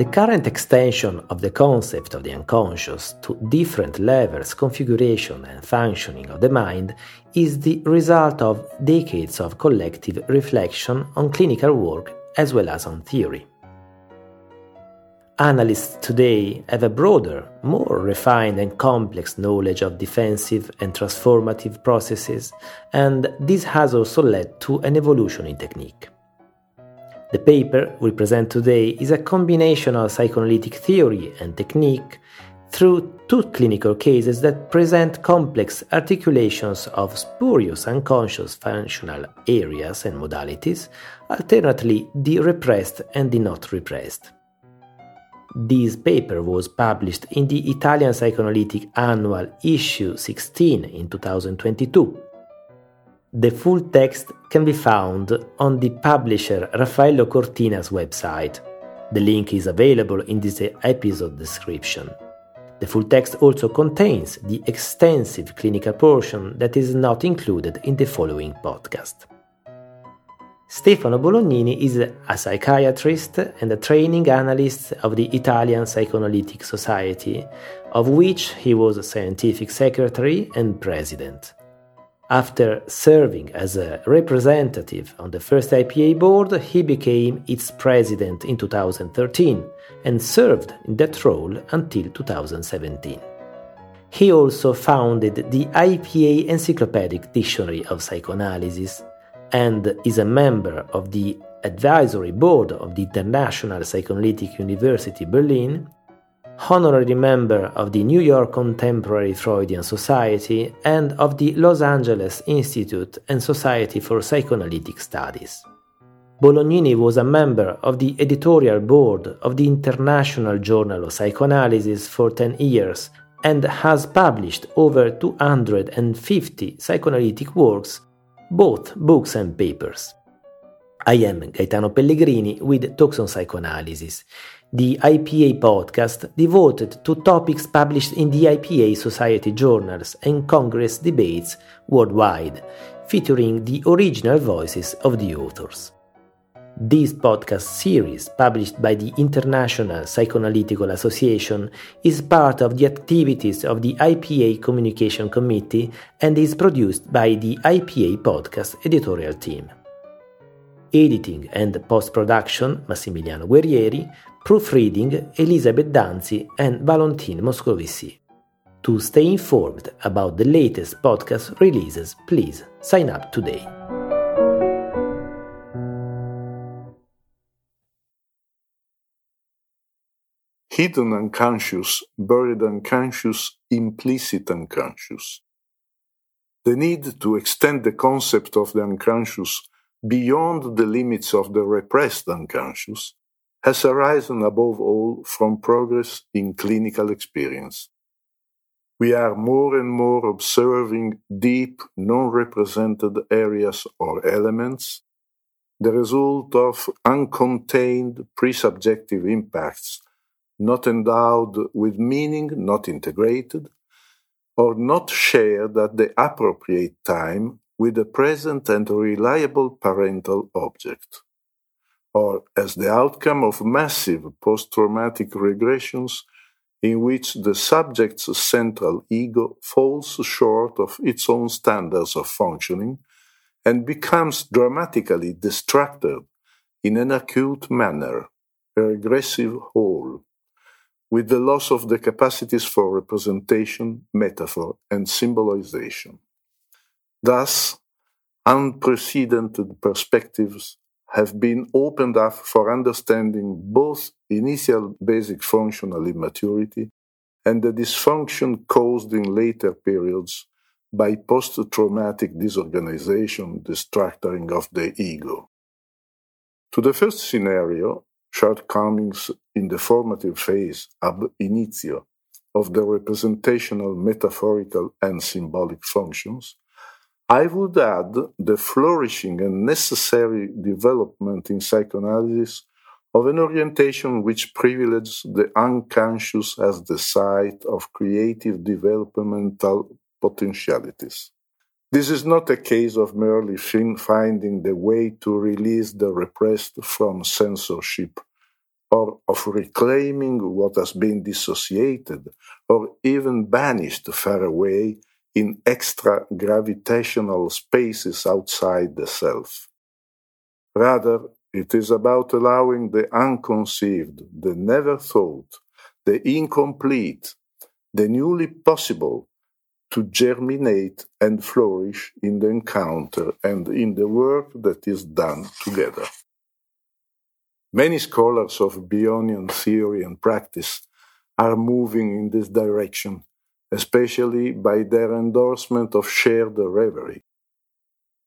The current extension of the concept of the unconscious to different levels, configuration, and functioning of the mind is the result of decades of collective reflection on clinical work as well as on theory. Analysts today have a broader, more refined and complex knowledge of defensive and transformative processes, and this has also led to an evolution in technique. The paper we present today is a combination of psychoanalytic theory and technique through two clinical cases that present complex articulations of spurious unconscious functional areas and modalities, alternately the repressed and the not repressed. This paper was published in the Italian Psychoanalytic Annual issue 16 in 2022 the full text can be found on the publisher Raffaello Cortina's website. The link is available in this episode description. The full text also contains the extensive clinical portion that is not included in the following podcast. Stefano Bolognini is a psychiatrist and a training analyst of the Italian Psychoanalytic Society, of which he was a scientific secretary and president. After serving as a representative on the first IPA board, he became its president in 2013 and served in that role until 2017. He also founded the IPA Encyclopedic Dictionary of Psychoanalysis and is a member of the advisory board of the International Psychoanalytic University Berlin honorary member of the New York Contemporary Freudian Society and of the Los Angeles Institute and Society for Psychoanalytic Studies. Bolognini was a member of the editorial board of the International Journal of Psychoanalysis for 10 years and has published over 250 psychoanalytic works, both books and papers. I am Gaetano Pellegrini with Talks on Psychoanalysis the IPA podcast devoted to topics published in the IPA Society journals and Congress debates worldwide, featuring the original voices of the authors. This podcast series, published by the International Psychoanalytical Association, is part of the activities of the IPA Communication Committee and is produced by the IPA Podcast editorial team. Editing and post production Massimiliano Guerrieri, proofreading Elisabeth Danzi and Valentin Moscovici. To stay informed about the latest podcast releases, please sign up today. Hidden unconscious, buried unconscious, implicit unconscious. The need to extend the concept of the unconscious beyond the limits of the repressed unconscious has arisen above all from progress in clinical experience. We are more and more observing deep, non represented areas or elements, the result of uncontained presubjective impacts, not endowed with meaning, not integrated, or not shared at the appropriate time with a present and reliable parental object or as the outcome of massive post traumatic regressions in which the subject's central ego falls short of its own standards of functioning and becomes dramatically distracted in an acute manner, a regressive hole, with the loss of the capacities for representation, metaphor, and symbolization. Thus, unprecedented perspectives have been opened up for understanding both initial basic functional immaturity and the dysfunction caused in later periods by post traumatic disorganization, destructuring of the ego. To the first scenario, shortcomings in the formative phase ab initio of the representational, metaphorical, and symbolic functions, I would add the flourishing and necessary development in psychoanalysis of an orientation which privileges the unconscious as the site of creative developmental potentialities. This is not a case of merely finding the way to release the repressed from censorship, or of reclaiming what has been dissociated or even banished far away in extra gravitational spaces outside the self. Rather, it is about allowing the unconceived, the never thought, the incomplete, the newly possible to germinate and flourish in the encounter and in the work that is done together. Many scholars of Bionian theory and practice are moving in this direction especially by their endorsement of shared reverie.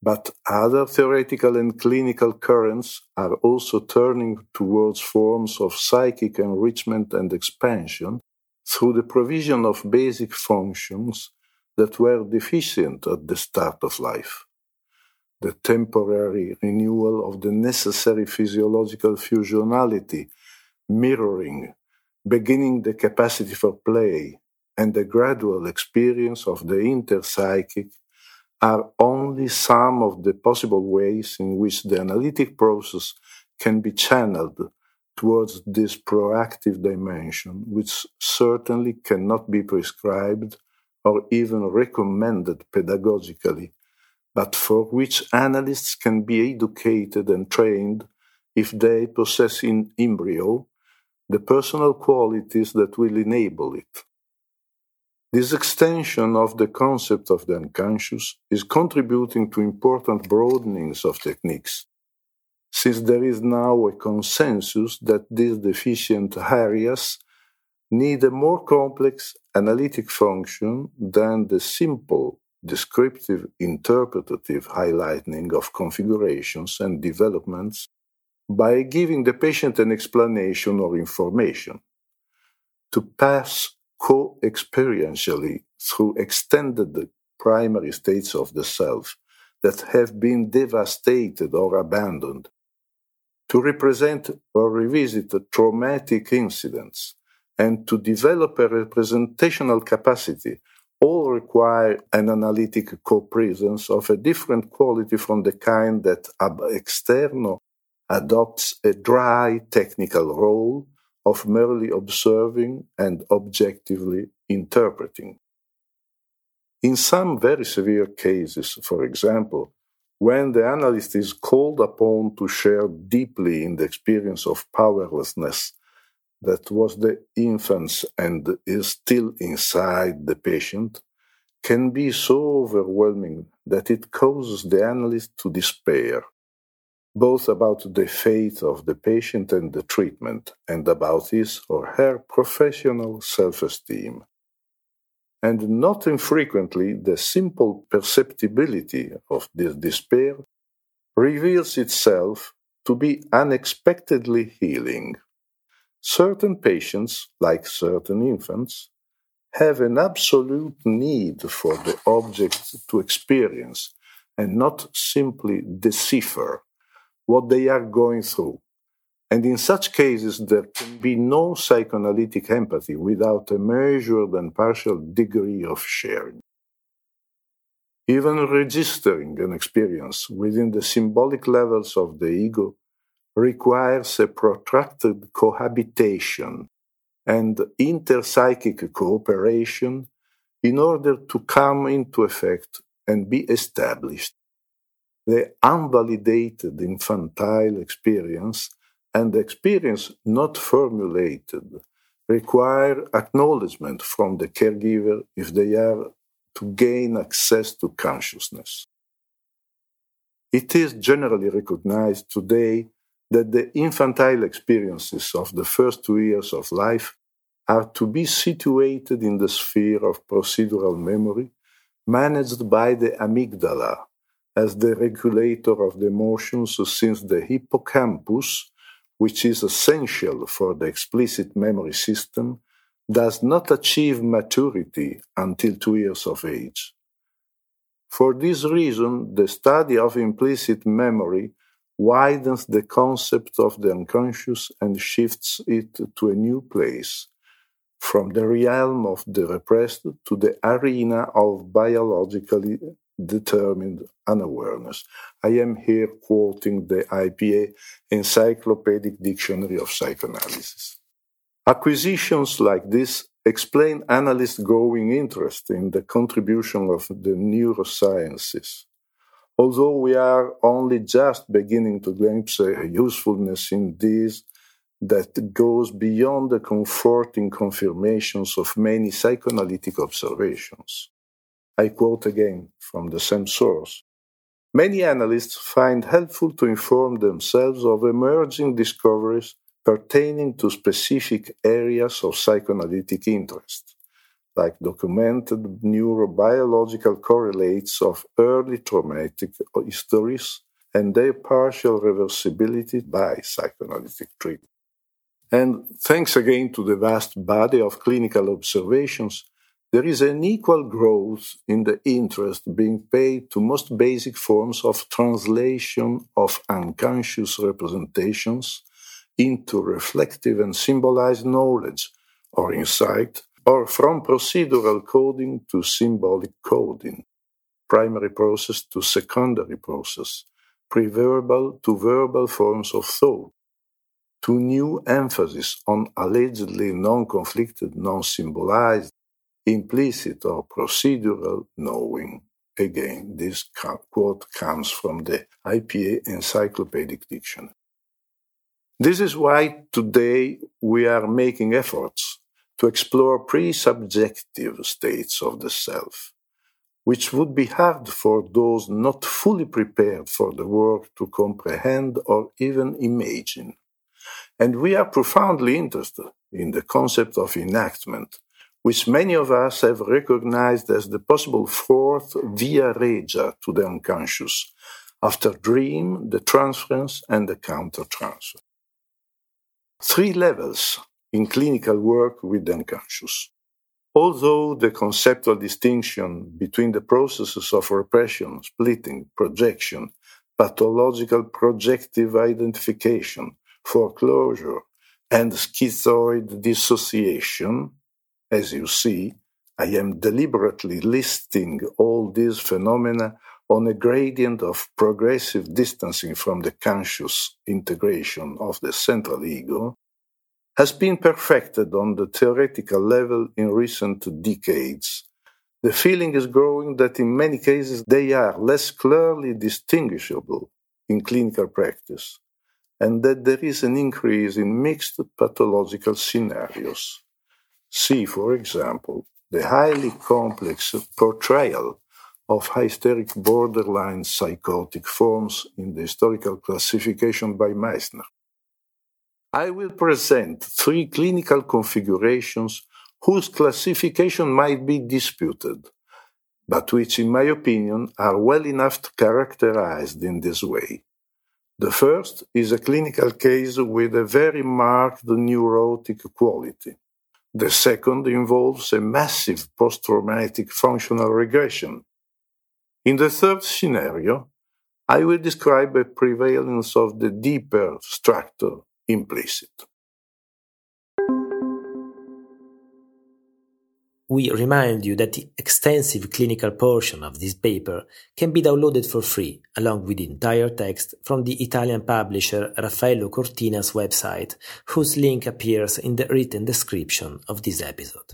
But other theoretical and clinical currents are also turning towards forms of psychic enrichment and expansion through the provision of basic functions that were deficient at the start of life. The temporary renewal of the necessary physiological fusionality, mirroring, beginning the capacity for play, and the gradual experience of the interpsychic are only some of the possible ways in which the analytic process can be channeled towards this proactive dimension, which certainly cannot be prescribed or even recommended pedagogically, but for which analysts can be educated and trained if they possess in embryo the personal qualities that will enable it. This extension of the concept of the unconscious is contributing to important broadenings of techniques, since there is now a consensus that these deficient areas need a more complex analytic function than the simple descriptive interpretative highlighting of configurations and developments by giving the patient an explanation or information. To pass co-experientially through extended primary states of the self that have been devastated or abandoned, to represent or revisit traumatic incidents, and to develop a representational capacity all require an analytic co-presence of a different quality from the kind that ab externo adopts a dry technical role of merely observing and objectively interpreting. In some very severe cases, for example, when the analyst is called upon to share deeply in the experience of powerlessness that was the infant's and is still inside the patient, can be so overwhelming that it causes the analyst to despair both about the fate of the patient and the treatment, and about his or her professional self esteem. And not infrequently, the simple perceptibility of this despair reveals itself to be unexpectedly healing. Certain patients, like certain infants, have an absolute need for the object to experience and not simply decipher what they are going through. And in such cases, there can be no psychoanalytic empathy without a measured and partial degree of sharing. Even registering an experience within the symbolic levels of the ego requires a protracted cohabitation and interpsychic cooperation in order to come into effect and be established the unvalidated infantile experience and the experience not formulated require acknowledgement from the caregiver if they are to gain access to consciousness. It is generally recognized today that the infantile experiences of the first two years of life are to be situated in the sphere of procedural memory managed by the amygdala, as the regulator of the emotions since the hippocampus, which is essential for the explicit memory system, does not achieve maturity until two years of age. For this reason, the study of implicit memory widens the concept of the unconscious and shifts it to a new place, from the realm of the repressed to the arena of biologically determined unawareness. I am here quoting the IPA Encyclopedic Dictionary of Psychoanalysis. Acquisitions like this explain analysts' growing interest in the contribution of the neurosciences. Although we are only just beginning to glimpse a usefulness in this that goes beyond the comforting confirmations of many psychoanalytic observations. I quote again from the same source. Many analysts find helpful to inform themselves of emerging discoveries pertaining to specific areas of psychoanalytic interest, like documented neurobiological correlates of early traumatic histories and their partial reversibility by psychoanalytic treatment. And thanks again to the vast body of clinical observations, there is an equal growth in the interest being paid to most basic forms of translation of unconscious representations into reflective and symbolized knowledge or insight, or from procedural coding to symbolic coding, primary process to secondary process, preverbal to verbal forms of thought, to new emphasis on allegedly non conflicted, non symbolized, implicit or procedural knowing. Again, this quote comes from the IPA Encyclopedic Dictionary. This is why today we are making efforts to explore pre-subjective states of the self, which would be hard for those not fully prepared for the work to comprehend or even imagine. And we are profoundly interested in the concept of enactment, which many of us have recognized as the possible fourth via regia to the unconscious, after dream, the transference, and the countertransfer. Three levels in clinical work with the unconscious. Although the conceptual distinction between the processes of repression, splitting, projection, pathological projective identification, foreclosure, and schizoid dissociation as you see, I am deliberately listing all these phenomena on a gradient of progressive distancing from the conscious integration of the central ego, has been perfected on the theoretical level in recent decades. The feeling is growing that in many cases they are less clearly distinguishable in clinical practice, and that there is an increase in mixed pathological scenarios. See, for example, the highly complex portrayal of hysteric borderline psychotic forms in the historical classification by Meissner. I will present three clinical configurations whose classification might be disputed, but which, in my opinion, are well enough characterized in this way. The first is a clinical case with a very marked neurotic quality. The second involves a massive post-traumatic functional regression. In the third scenario, I will describe a prevalence of the deeper structure implicit. we remind you that the extensive clinical portion of this paper can be downloaded for free, along with the entire text from the Italian publisher Raffaello Cortina's website, whose link appears in the written description of this episode.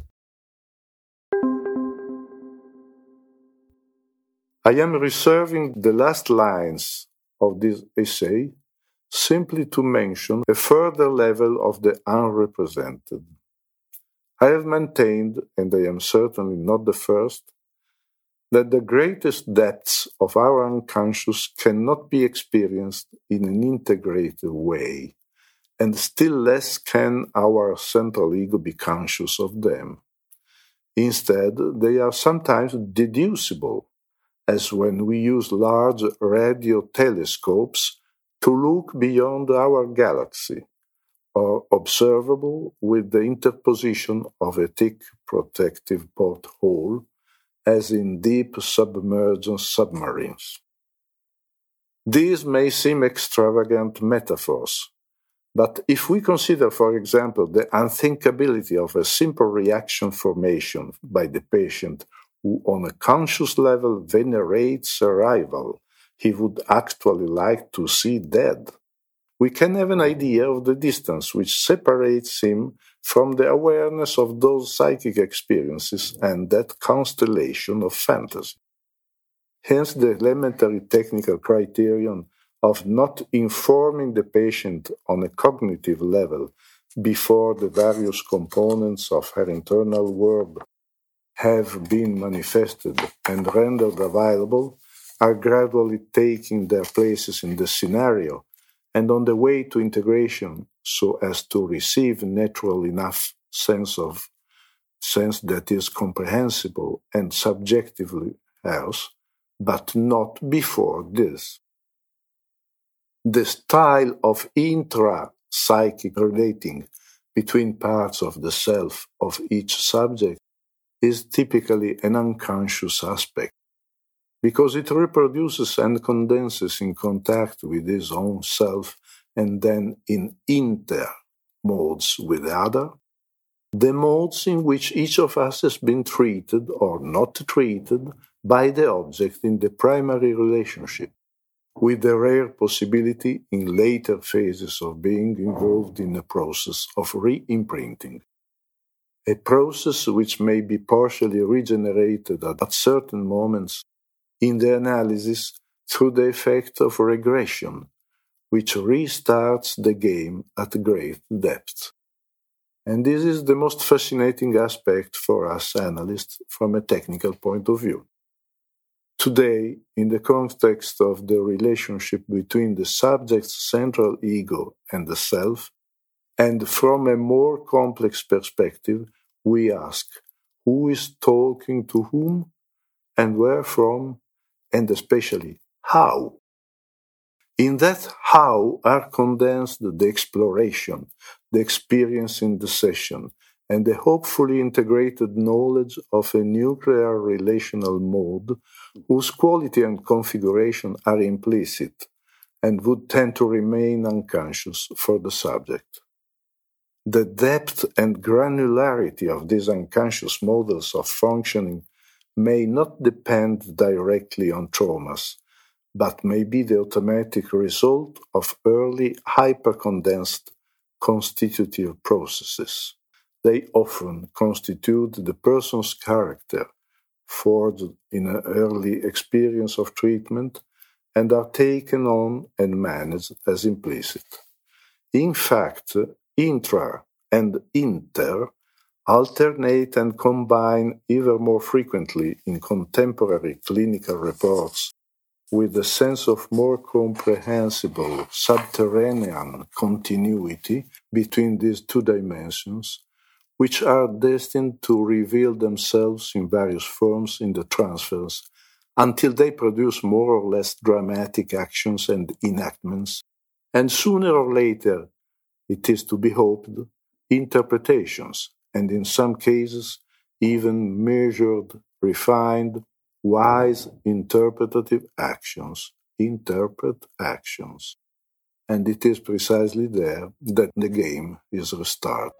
I am reserving the last lines of this essay simply to mention a further level of the unrepresented I have maintained, and I am certainly not the first, that the greatest depths of our unconscious cannot be experienced in an integrated way, and still less can our central ego be conscious of them. Instead, they are sometimes deducible, as when we use large radio telescopes to look beyond our galaxy are observable with the interposition of a thick protective porthole as in deep submerged submarines. These may seem extravagant metaphors, but if we consider, for example, the unthinkability of a simple reaction formation by the patient who, on a conscious level, venerates a rival he would actually like to see dead, we can have an idea of the distance which separates him from the awareness of those psychic experiences and that constellation of fantasy. Hence, the elementary technical criterion of not informing the patient on a cognitive level before the various components of her internal world have been manifested and rendered available are gradually taking their places in the scenario and on the way to integration so as to receive natural enough sense of sense that is comprehensible and subjectively else, but not before this. The style of intra psychic relating between parts of the self of each subject is typically an unconscious aspect because it reproduces and condenses in contact with his own self and then in inter modes with the other, the modes in which each of us has been treated or not treated by the object in the primary relationship, with the rare possibility in later phases of being involved in a process of re imprinting. A process which may be partially regenerated at certain moments in the analysis through the effect of regression, which restarts the game at great depth. And this is the most fascinating aspect for us analysts from a technical point of view. Today, in the context of the relationship between the subject's central ego and the self, and from a more complex perspective, we ask who is talking to whom and where from and especially how. In that how are condensed the exploration, the experience in the session, and the hopefully integrated knowledge of a nuclear relational mode whose quality and configuration are implicit and would tend to remain unconscious for the subject. The depth and granularity of these unconscious models of functioning may not depend directly on traumas, but may be the automatic result of early hypercondensed constitutive processes. They often constitute the person's character, forged in an early experience of treatment, and are taken on and managed as implicit. In fact, intra and inter alternate and combine ever more frequently in contemporary clinical reports with a sense of more comprehensible subterranean continuity between these two dimensions, which are destined to reveal themselves in various forms in the transfers until they produce more or less dramatic actions and enactments, and sooner or later, it is to be hoped, interpretations and in some cases, even measured, refined, wise interpretative actions. Interpret actions. And it is precisely there that the game is restarted.